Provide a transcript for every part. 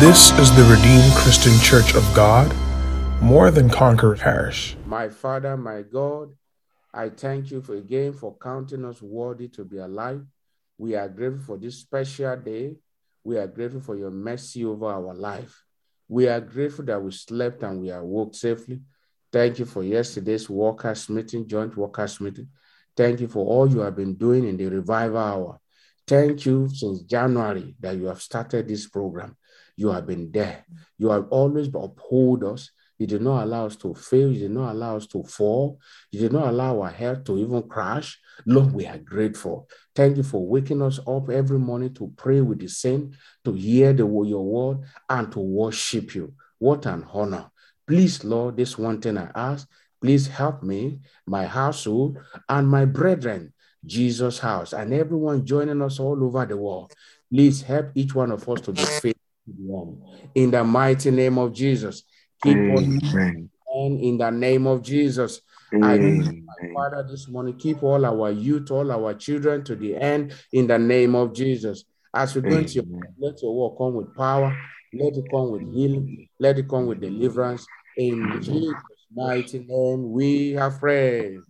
This is the Redeemed Christian Church of God, more than Conqueror Parish. My Father, my God, I thank you for again for counting us worthy to be alive. We are grateful for this special day. We are grateful for your mercy over our life. We are grateful that we slept and we awoke safely. Thank you for yesterday's workers' meeting, joint workers' meeting. Thank you for all you have been doing in the revival hour. Thank you since January that you have started this program. You have been there. You have always uphold us. You did not allow us to fail. You did not allow us to fall. You did not allow our health to even crash. Lord, we are grateful. Thank you for waking us up every morning to pray with the saint, to hear the, your word, and to worship you. What an honor. Please, Lord, this one thing I ask, please help me, my household, and my brethren, Jesus' house, and everyone joining us all over the world. Please help each one of us to be faithful. In the mighty name of Jesus. Keep Amen. and in the name of Jesus. I pray, my Father, this morning, keep all our youth, all our children to the end in the name of Jesus. As we go into your Amen. let your work come with power, let it come with healing, let it come with deliverance. In Jesus' mighty name, we have prayed.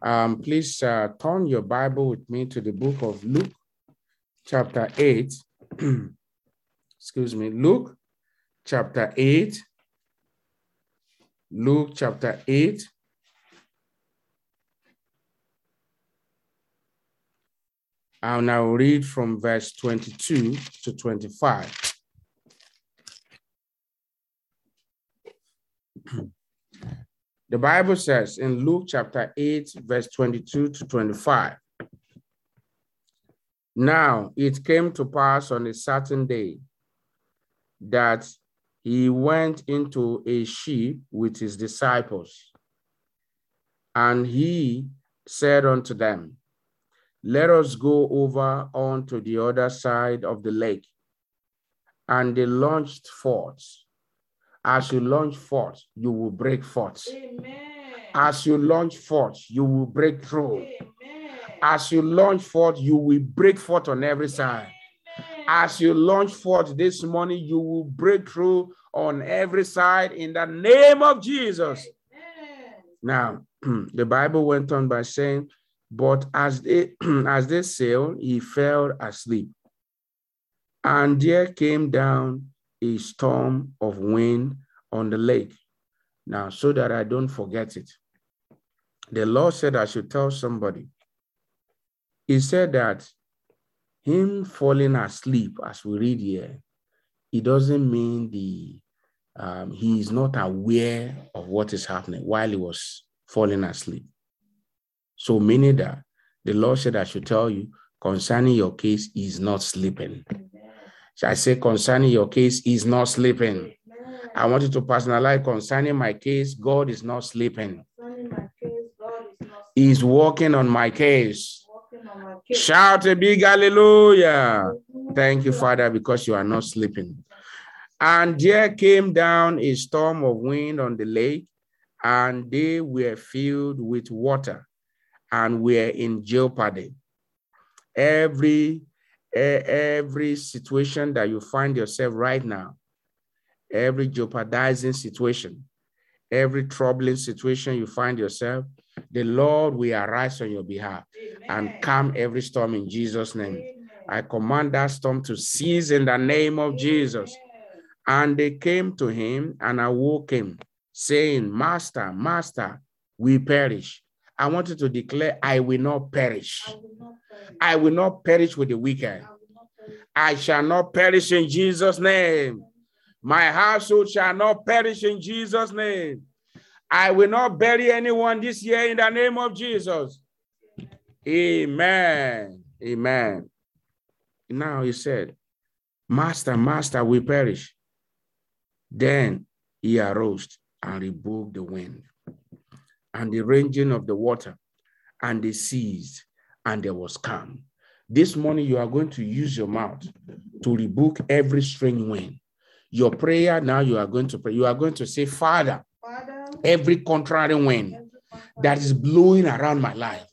Um, please uh, turn your Bible with me to the book of Luke, chapter 8. Excuse me, Luke, chapter 8. Luke, chapter 8. I'll now read from verse 22 to 25. The Bible says in Luke chapter 8, verse 22 to 25. Now it came to pass on a certain day that he went into a ship with his disciples, and he said unto them, Let us go over unto the other side of the lake. And they launched forth. As you launch forth, you will break forth. As you launch forth, you will break through. As you launch forth, you will break forth on every side. As you launch forth this morning, you will break through on every side in the name of Jesus. Now, the Bible went on by saying, but as they as they sailed, he fell asleep. And there came down a storm of wind on the lake. Now, so that I don't forget it, the Lord said I should tell somebody. He said that him falling asleep, as we read here, it doesn't mean the um, he is not aware of what is happening while he was falling asleep. So, meaning that the Lord said I should tell you concerning your case, he's not sleeping. So I say concerning your case, he's not sleeping. I want you to personalize concerning my case, God is not sleeping. He's working on my case. Shout a big hallelujah. Thank you, Father, because you are not sleeping. And there came down a storm of wind on the lake, and they were filled with water and were in jeopardy. Every every situation that you find yourself right now, every jeopardizing situation, every troubling situation you find yourself, the Lord will arise on your behalf and calm every storm in Jesus' name. I command that storm to cease in the name of Jesus. And they came to him and awoke him, saying, Master, Master, we perish. I want you to declare, I will not perish. I will not perish with the wicked. I shall not perish in Jesus' name. My household shall not perish in Jesus' name. I will not bury anyone this year in the name of Jesus. Amen. Amen. Now he said, Master, Master, we perish. Then he arose and rebuked the wind and the raging of the water and the seas, and there was calm. This morning, you are going to use your mouth to rebuke every strange wind. Your prayer now, you are going to pray. You are going to say, Father, Father, every contrary wind that is blowing around my life,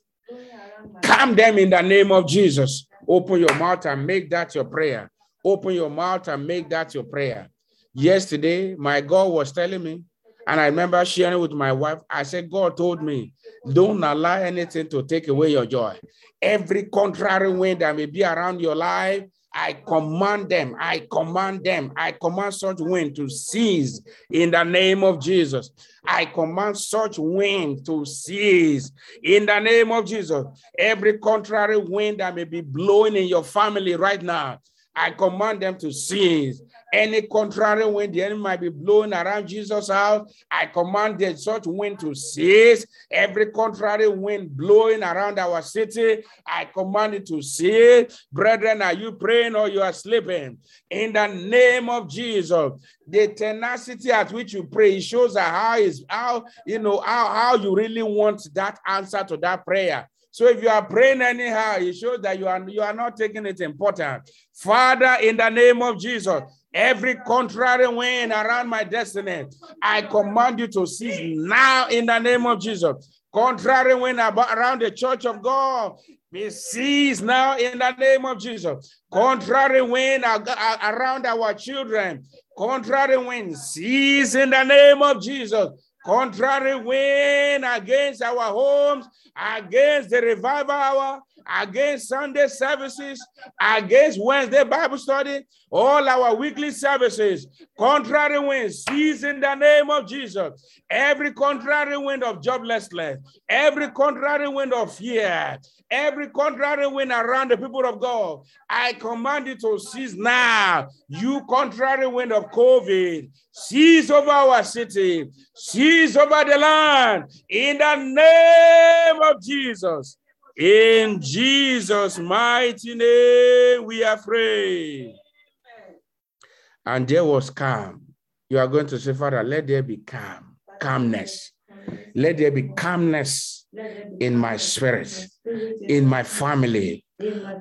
calm them in the name of Jesus. Open your mouth and make that your prayer. Open your mouth and make that your prayer. Yesterday, my God was telling me, and I remember sharing with my wife. I said, God told me, don't allow anything to take away your joy. Every contrary wind that may be around your life, I command them, I command them, I command such wind to cease in the name of Jesus. I command such wind to cease in the name of Jesus. Every contrary wind that may be blowing in your family right now, I command them to cease. Any contrary wind the enemy might be blowing around Jesus' house, I command that such wind to cease. Every contrary wind blowing around our city, I command it to cease. Brethren, are you praying or you are sleeping? In the name of Jesus, the tenacity at which you pray shows how is how you know how, how you really want that answer to that prayer. So if you are praying anyhow, it shows that you are you are not taking it important. Father, in the name of Jesus, every contrary wind around my destiny, I command you to cease now in the name of Jesus. Contrary wind around the church of God, be seized now in the name of Jesus. Contrary wind around our children, contrary wind, cease in the name of Jesus contrary wind against our homes, against the revival hour, against Sunday services, against Wednesday Bible study, all our weekly services, contrary wind, cease in the name of Jesus. Every contrary wind of joblessness, every contrary wind of fear, every contrary wind around the people of God, I command you to cease now. You contrary wind of COVID, cease over our city, cease over the land in the name of Jesus. In Jesus' mighty name, we are free. And there was calm. You are going to say, Father, let there be calm, calmness. Let there be calmness in my spirit, in my family,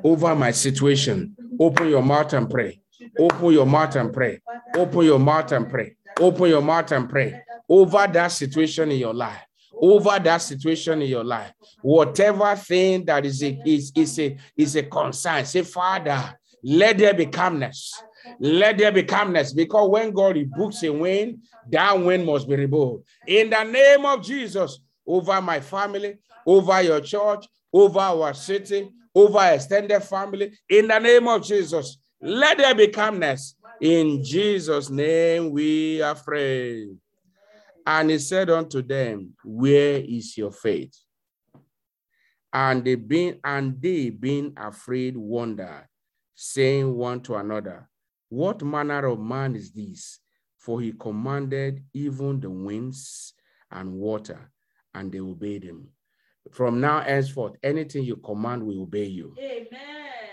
over my situation. Open your mouth and pray. Open your mouth and pray. Open your mouth and pray. Open your mouth and pray over that situation in your life. Over that situation in your life, whatever thing that is a, is, is a is a concern, say, Father, let there be calmness. Let there be calmness because when God rebukes a wind, that wind must be rebuked. In the name of Jesus, over my family, over your church, over our city, over extended family, in the name of Jesus, let there be calmness. In Jesus' name we are free. And he said unto them, Where is your faith? And they being and they being afraid wondered, saying one to another, What manner of man is this? For he commanded even the winds and water, and they obeyed him. From now henceforth, anything you command will obey you. Amen.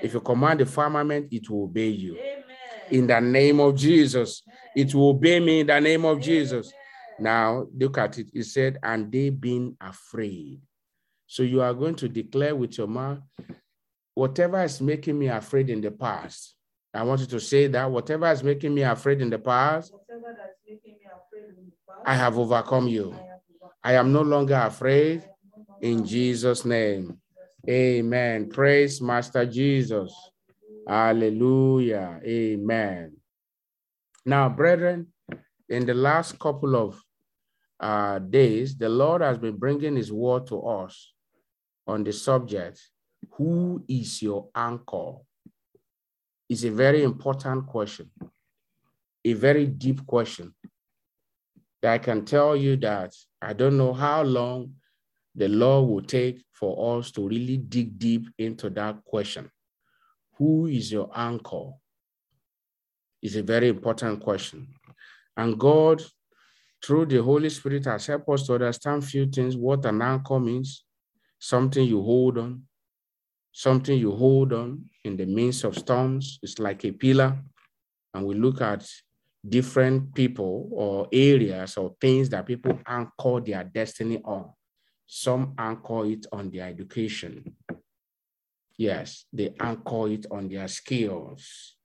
If you command the firmament, it will obey you. Amen. In the name of Jesus, it will obey me in the name of Jesus. Now, look at it. It said, and they being afraid. So you are going to declare with your mouth, whatever is making me afraid in the past. I want you to say that whatever is making me afraid in the past, I have overcome you. I am no longer afraid in Jesus' name. Amen. Praise Master Jesus. Hallelujah. Amen. Now, brethren, in the last couple of uh, days, the Lord has been bringing his word to us on the subject, who is your anchor? Is a very important question, a very deep question. That I can tell you that I don't know how long the Lord will take for us to really dig deep into that question. Who is your anchor? Is a very important question. And God, through the Holy Spirit, has helped us to understand few things, what an anchor means, something you hold on, something you hold on in the midst of storms. It's like a pillar. And we look at different people or areas or things that people anchor their destiny on. Some anchor it on their education. Yes, they anchor it on their skills.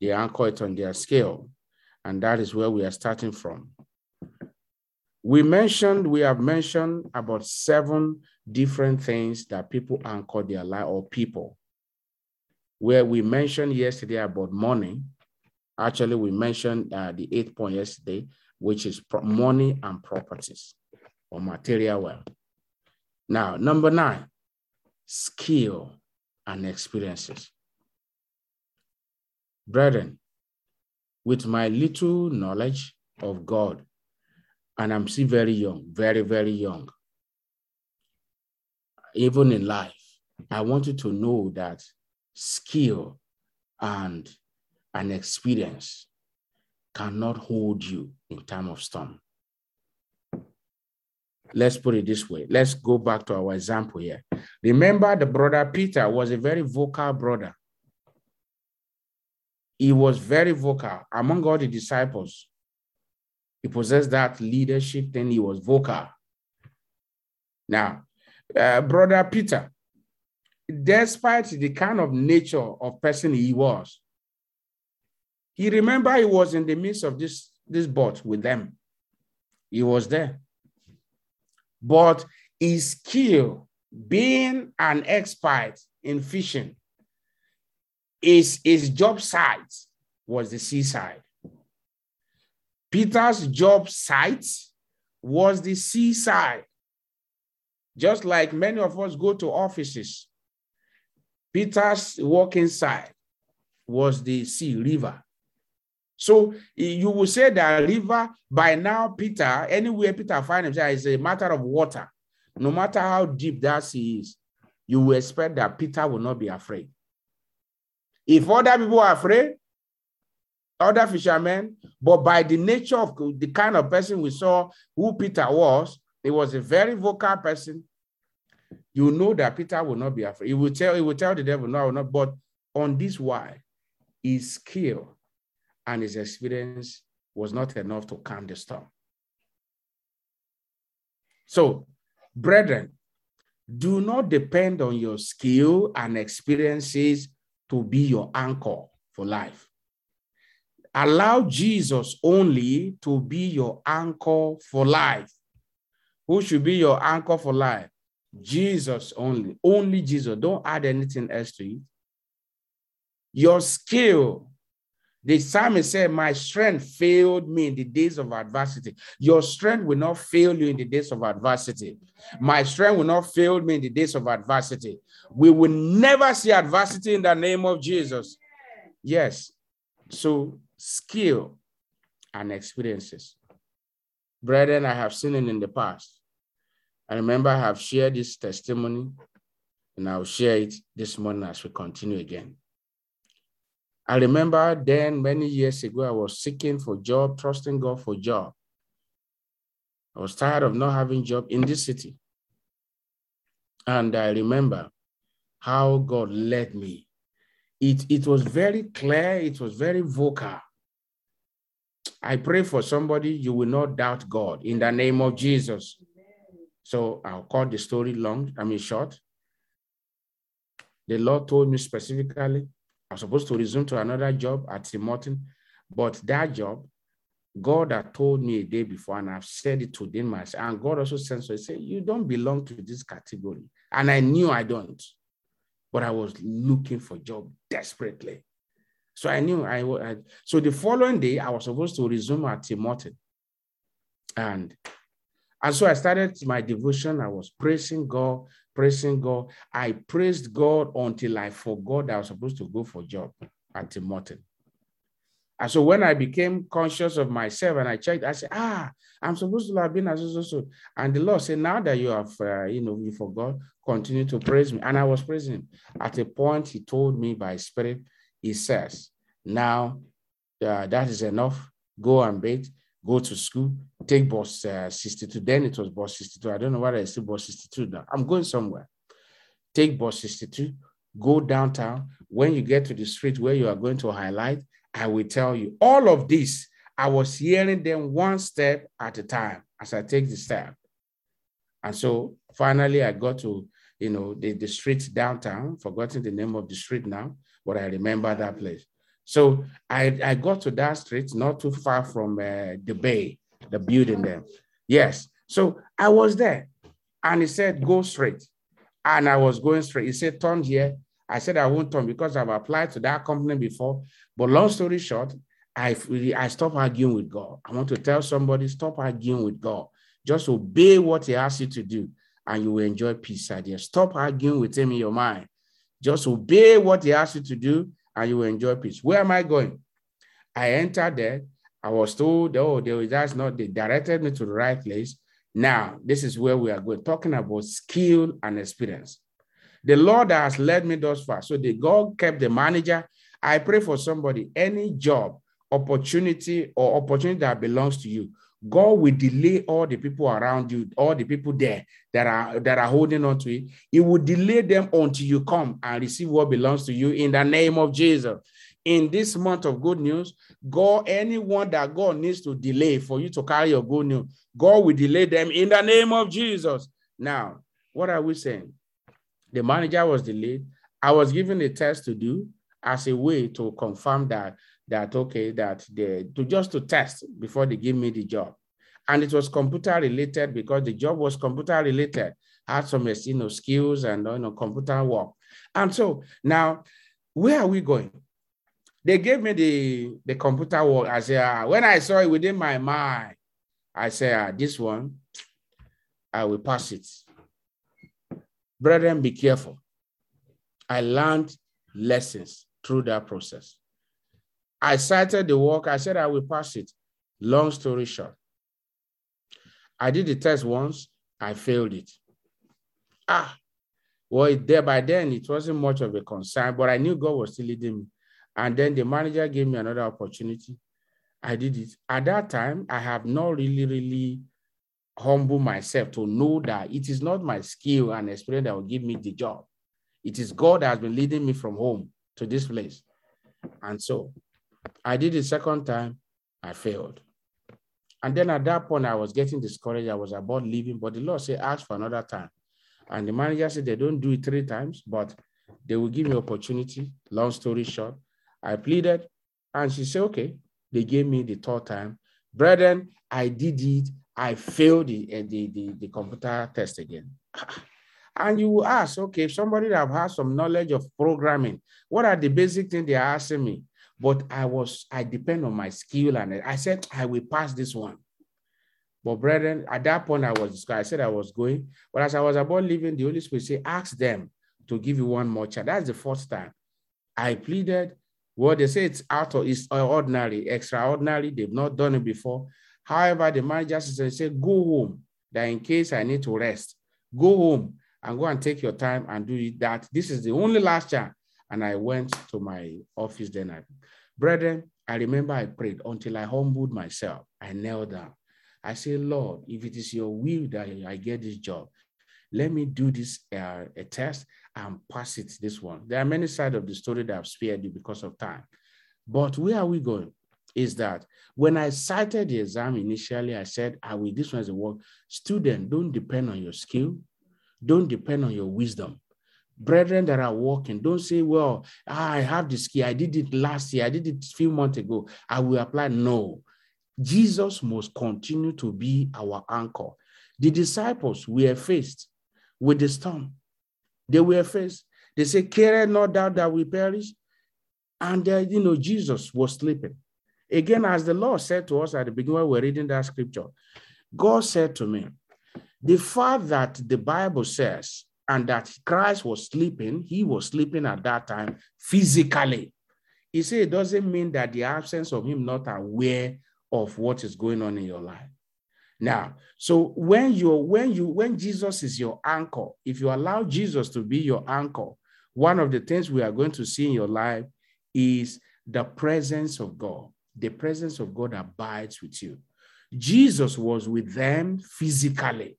They anchor it on their skill. And that is where we are starting from. We mentioned, we have mentioned about seven different things that people anchor their life or people. where we mentioned yesterday about money. Actually, we mentioned uh, the eighth point yesterday, which is money and properties or material wealth. Now, number nine, skill and experiences. Brethren, with my little knowledge of God, and I'm still very young, very, very young, even in life, I want you to know that skill and an experience cannot hold you in time of storm. Let's put it this way. Let's go back to our example here. Remember, the brother Peter was a very vocal brother. He was very vocal among all the disciples. He possessed that leadership, then he was vocal. Now, uh, brother Peter, despite the kind of nature of person he was, he remember he was in the midst of this, this boat with them. He was there. But his skill, being an expert in fishing, his, his job site was the seaside. Peter's job site was the seaside. Just like many of us go to offices, Peter's working side was the sea river. So you will say that river, by now, Peter, anywhere Peter finds himself, is a matter of water. No matter how deep that sea is, you will expect that Peter will not be afraid. If other people are afraid, other fishermen, but by the nature of the kind of person we saw who Peter was, he was a very vocal person. You know that Peter will not be afraid. He will tell, he will tell the devil, no, not. But on this why, his skill and his experience was not enough to calm the storm. So, brethren, do not depend on your skill and experiences to be your anchor for life. Allow Jesus only to be your anchor for life. Who should be your anchor for life? Jesus only. Only Jesus. Don't add anything else to it. Your skill the psalmist said, My strength failed me in the days of adversity. Your strength will not fail you in the days of adversity. My strength will not fail me in the days of adversity. We will never see adversity in the name of Jesus. Yes. So, skill and experiences. Brethren, I have seen it in the past. I remember I have shared this testimony, and I'll share it this morning as we continue again. I remember then many years ago, I was seeking for job, trusting God for job. I was tired of not having job in this city. And I remember how God led me. It, it was very clear, it was very vocal. I pray for somebody, you will not doubt God in the name of Jesus. So I'll cut the story long, I mean short. The Lord told me specifically I was supposed to resume to another job at Tim Martin, but that job, God had told me a day before, and I've said it to them myself. And God also sent so he said, You don't belong to this category. And I knew I don't, but I was looking for job desperately. So I knew I, I so the following day I was supposed to resume at Tim. And and so I started my devotion. I was praising God, praising God. I praised God until I forgot that I was supposed to go for job at Tim. And so when I became conscious of myself and I checked, I said, ah, I'm supposed to have been as so. And the Lord said, now that you have, uh, you know, you forgot, continue to praise me. And I was praising him. At a point, he told me by spirit, he says, now uh, that is enough. Go and bathe go to school, take bus uh, 62. Then it was bus 62. I don't know why I still bus 62 now. I'm going somewhere. Take bus 62, go downtown. When you get to the street where you are going to highlight, I will tell you. All of this, I was hearing them one step at a time as I take the step. And so finally, I got to, you know, the, the street downtown, forgotten the name of the street now, but I remember that place. So I, I got to that street, not too far from uh, the bay, the building there. Yes. So I was there and he said, go straight. And I was going straight. He said, turn here. I said I won't turn because I've applied to that company before. But long story short, I I stop arguing with God. I want to tell somebody stop arguing with God. Just obey what He asks you to do, and you will enjoy peace. Idea. Stop arguing with Him in your mind. Just obey what He asks you to do, and you will enjoy peace. Where am I going? I entered there. I was told, oh, they, that's not, they directed me to the right place. Now, this is where we are going, talking about skill and experience. The Lord has led me thus far. So the God kept the manager. I pray for somebody, any job, opportunity, or opportunity that belongs to you. God will delay all the people around you, all the people there that are that are holding on to it. He will delay them until you come and receive what belongs to you in the name of Jesus. In this month of good news, God, anyone that God needs to delay for you to carry your good news, God will delay them in the name of Jesus. Now, what are we saying? The manager was delayed. I was given a test to do as a way to confirm that that okay that they to just to test before they give me the job. And it was computer related because the job was computer related had some you know skills and you know computer work. And so now where are we going? They gave me the the computer work. I said ah, when i saw it within my mind i said ah, this one i will pass it. Brethren be careful. I learned lessons through that process I cited the work. I said I will pass it. Long story short, I did the test once. I failed it. Ah, well, there by then it wasn't much of a concern, but I knew God was still leading me. And then the manager gave me another opportunity. I did it. At that time, I have not really, really humbled myself to know that it is not my skill and experience that will give me the job. It is God that has been leading me from home to this place. And so I did it second time, I failed. And then at that point, I was getting discouraged. I was about leaving, but the Lord said, ask for another time. And the manager said they don't do it three times, but they will give me opportunity. Long story short, I pleaded, and she said, okay. They gave me the third time. Brethren, I did it. I failed the, eh, the, the, the computer test again. And you will ask, okay, if somebody that has some knowledge of programming, what are the basic things they are asking me? But I was, I depend on my skill and I said, I will pass this one. But brethren, at that point I was, I said I was going. But as I was about leaving, the Holy Spirit said, ask them to give you one more chance. That's the first time. I pleaded. Well, they say it's out of it's ordinary, extraordinary. They've not done it before. However, the manager said, go home. That in case I need to rest, go home and go and take your time and do. That this is the only last chance. And I went to my office then. I, brethren, I remember I prayed until I humbled myself. I knelt down. I said, Lord, if it is your will that I get this job, let me do this uh, a test and pass it this one. There are many sides of the story that I've spared you because of time. But where are we going? Is that when I cited the exam initially, I said, I will, this one is a word. Student, don't depend on your skill. Don't depend on your wisdom brethren that are walking, don't say, well, I have the skill. I did it last year. I did it a few months ago. I will apply. No. Jesus must continue to be our anchor. The disciples were faced with the storm. They were faced. They said, care not doubt that we perish. And, uh, you know, Jesus was sleeping. Again, as the Lord said to us at the beginning when we we're reading that scripture, God said to me, the fact that the Bible says and that Christ was sleeping, he was sleeping at that time physically. He said it doesn't mean that the absence of him not aware of what is going on in your life. Now, so when you when you when Jesus is your anchor, if you allow Jesus to be your anchor, one of the things we are going to see in your life is the presence of God. The presence of God abides with you. Jesus was with them physically.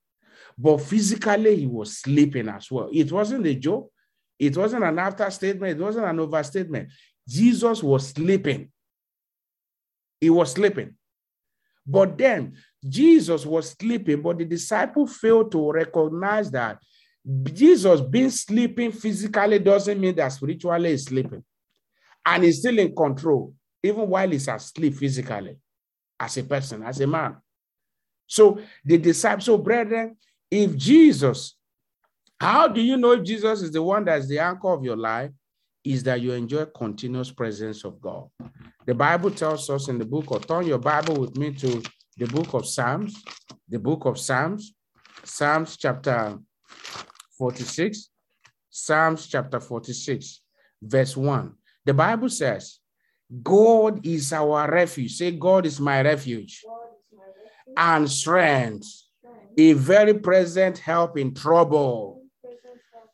But physically, he was sleeping as well. It wasn't a joke. It wasn't an after statement. It wasn't an overstatement. Jesus was sleeping. He was sleeping. But then Jesus was sleeping, but the disciple failed to recognize that Jesus being sleeping physically doesn't mean that spiritually he's sleeping. And he's still in control, even while he's asleep physically, as a person, as a man. So the disciples, so brethren, if Jesus, how do you know if Jesus is the one that's the anchor of your life? is that you enjoy continuous presence of God. The Bible tells us in the book of, turn your Bible with me to the book of Psalms, the book of Psalms, Psalms chapter 46, Psalms chapter 46, verse 1. The Bible says, God is our refuge. Say, God is my refuge, is my refuge. and strength, a very present help in trouble.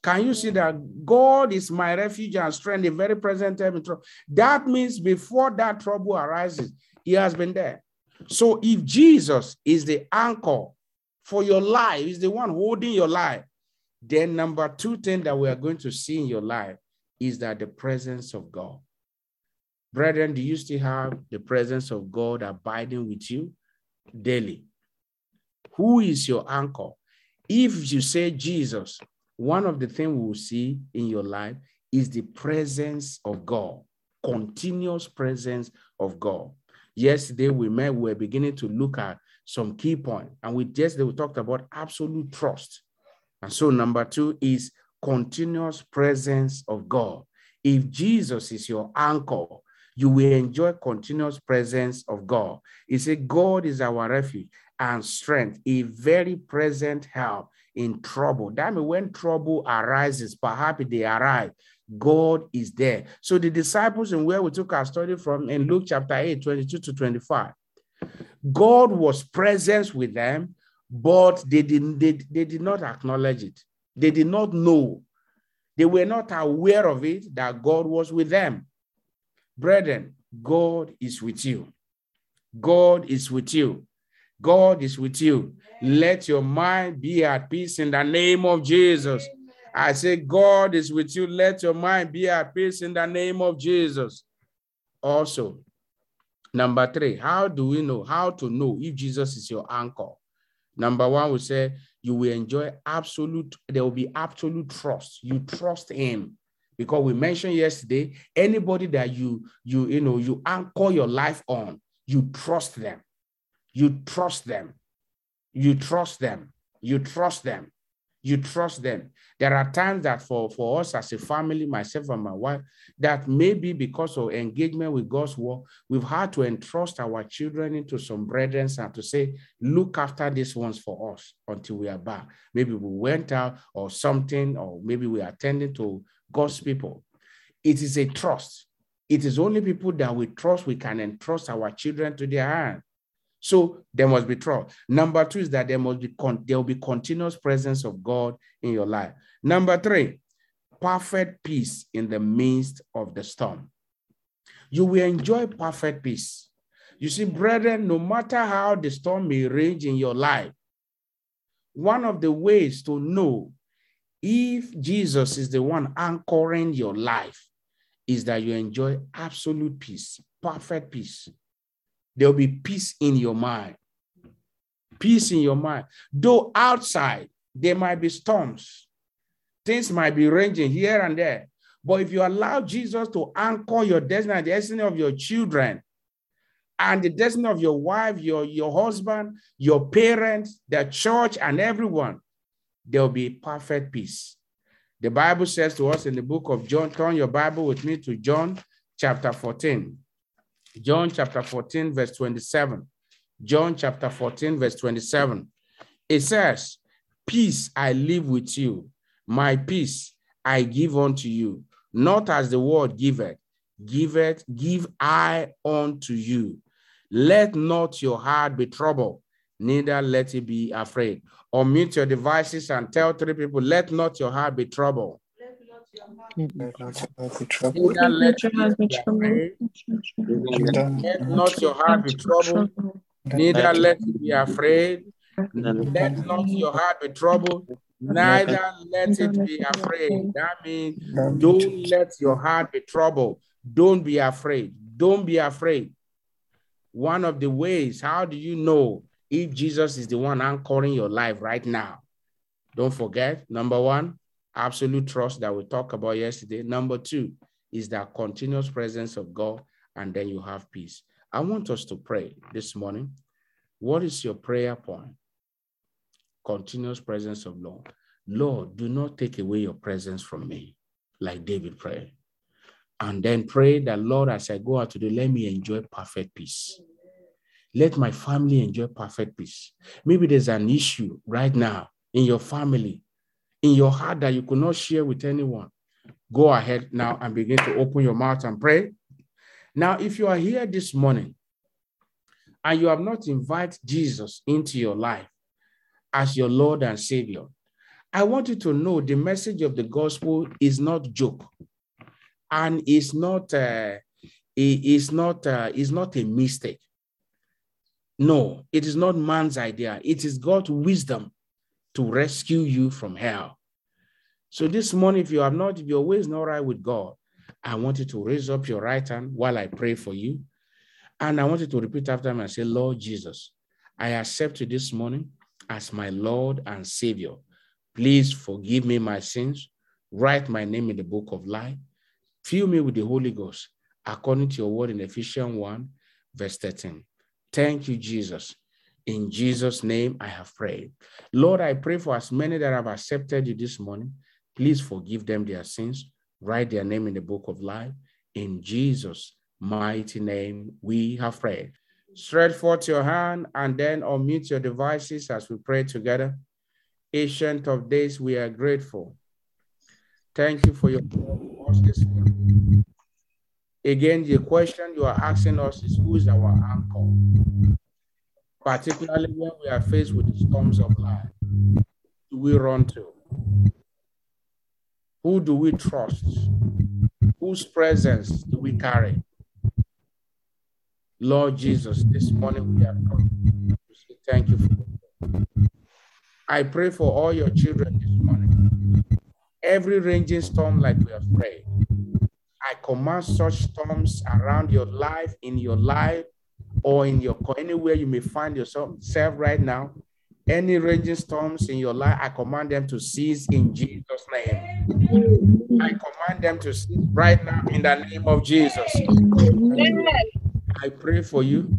Can you see that God is my refuge and strength, a very present help in trouble? That means before that trouble arises, He has been there. So if Jesus is the anchor for your life, is the one holding your life, then number two thing that we are going to see in your life is that the presence of God. Brethren, do you still have the presence of God abiding with you daily? Who is your anchor? If you say Jesus, one of the things we will see in your life is the presence of God, continuous presence of God. Yesterday we met, we were beginning to look at some key points, and we yesterday we talked about absolute trust. And so number two is continuous presence of God. If Jesus is your anchor, you will enjoy continuous presence of God. He said, God is our refuge and strength, a very present help in trouble. That means when trouble arises, perhaps they arrive, God is there. So the disciples, and where we took our study from in Luke chapter 8, 22 to 25, God was present with them, but they didn't they, they did not acknowledge it. They did not know. They were not aware of it that God was with them. Brethren, God is with you. God is with you. God is with you. Let your mind be at peace in the name of Jesus. I say, God is with you. Let your mind be at peace in the name of Jesus. Also, number three, how do we know? How to know if Jesus is your anchor? Number one, we say you will enjoy absolute, there will be absolute trust. You trust him because we mentioned yesterday anybody that you you you know you anchor your life on you trust them you trust them you trust them you trust them you trust them there are times that for for us as a family myself and my wife that maybe because of engagement with god's work we've had to entrust our children into some brethren and to say look after these ones for us until we are back maybe we went out or something or maybe we are attending to God's people. It is a trust. It is only people that we trust, we can entrust our children to their hand. So there must be trust. Number two is that there must be con- there will be continuous presence of God in your life. Number three, perfect peace in the midst of the storm. You will enjoy perfect peace. You see, brethren, no matter how the storm may rage in your life, one of the ways to know if Jesus is the one anchoring your life, is that you enjoy absolute peace, perfect peace. There'll be peace in your mind. Peace in your mind. Though outside, there might be storms. Things might be ranging here and there. But if you allow Jesus to anchor your destiny, the destiny of your children, and the destiny of your wife, your, your husband, your parents, the church, and everyone, there will be perfect peace. The Bible says to us in the book of John, turn your Bible with me to John chapter 14. John chapter 14, verse 27. John chapter 14, verse 27. It says, Peace I live with you, my peace I give unto you, not as the world giveth, give it, give I unto you. Let not your heart be troubled, neither let it be afraid. Or mute your devices and tell three people, let not your heart be troubled. Let not your heart be troubled. Neither let your heart be troubled. Let not your heart be troubled. Neither let it be afraid. Let not your heart be troubled. Neither let it be afraid. That means don't let your heart be troubled. Don't be afraid. Don't be afraid. One of the ways, how do you know if Jesus is the one anchoring your life right now. Don't forget, number one, absolute trust that we talked about yesterday. Number two is that continuous presence of God, and then you have peace. I want us to pray this morning. What is your prayer point? Continuous presence of Lord. Lord, do not take away your presence from me, like David prayed. And then pray that, Lord, as I go out today, let me enjoy perfect peace. Let my family enjoy perfect peace. Maybe there's an issue right now in your family, in your heart that you could not share with anyone. Go ahead now and begin to open your mouth and pray. Now, if you are here this morning and you have not invited Jesus into your life as your Lord and Savior, I want you to know the message of the gospel is not joke and is not uh, is not uh, is not a mistake. No, it is not man's idea. It is God's wisdom to rescue you from hell. So this morning, if you have not, if your way is not right with God, I want you to raise up your right hand while I pray for you. And I want you to repeat after me and say, Lord Jesus, I accept you this morning as my Lord and Savior. Please forgive me my sins. Write my name in the book of life. Fill me with the Holy Ghost, according to your word in Ephesians 1, verse 13. Thank you, Jesus. In Jesus' name, I have prayed. Lord, I pray for as many that have accepted you this morning. Please forgive them their sins. Write their name in the book of life. In Jesus' mighty name, we have prayed. Stretch forth your hand and then unmute your devices as we pray together. Ancient of days, we are grateful. Thank you for your Again, the question you are asking us is who is our anchor? Particularly when we are faced with the storms of life, do we run to? Who do we trust? Whose presence do we carry? Lord Jesus, this morning we have come to say thank you for I pray for all your children this morning. Every raging storm, like we have prayed, I command such storms around your life, in your life, or in your anywhere you may find yourself right now. Any raging storms in your life, I command them to cease in Jesus' name. I command them to cease right now in the name of Jesus. I pray for you.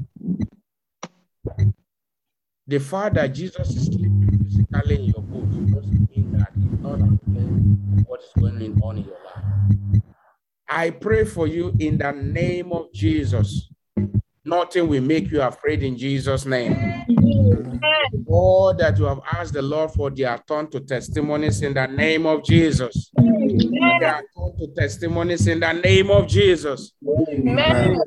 The fact that Jesus is sleeping physically in your boat doesn't mean that he's not what is going on in your life. I pray for you in the name of Jesus. Nothing will make you afraid in Jesus' name. All that you have asked the Lord for, they are turned to testimonies in the name of Jesus. They are turned to testimonies in the name of Jesus. Amen.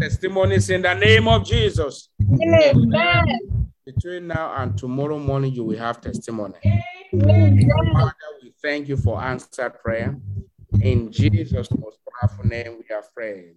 Testimonies in the name of Jesus. Amen. Between now and tomorrow morning, you will have testimony. Amen. Father, we thank you for answered prayer. In Jesus' most powerful name, we are praying.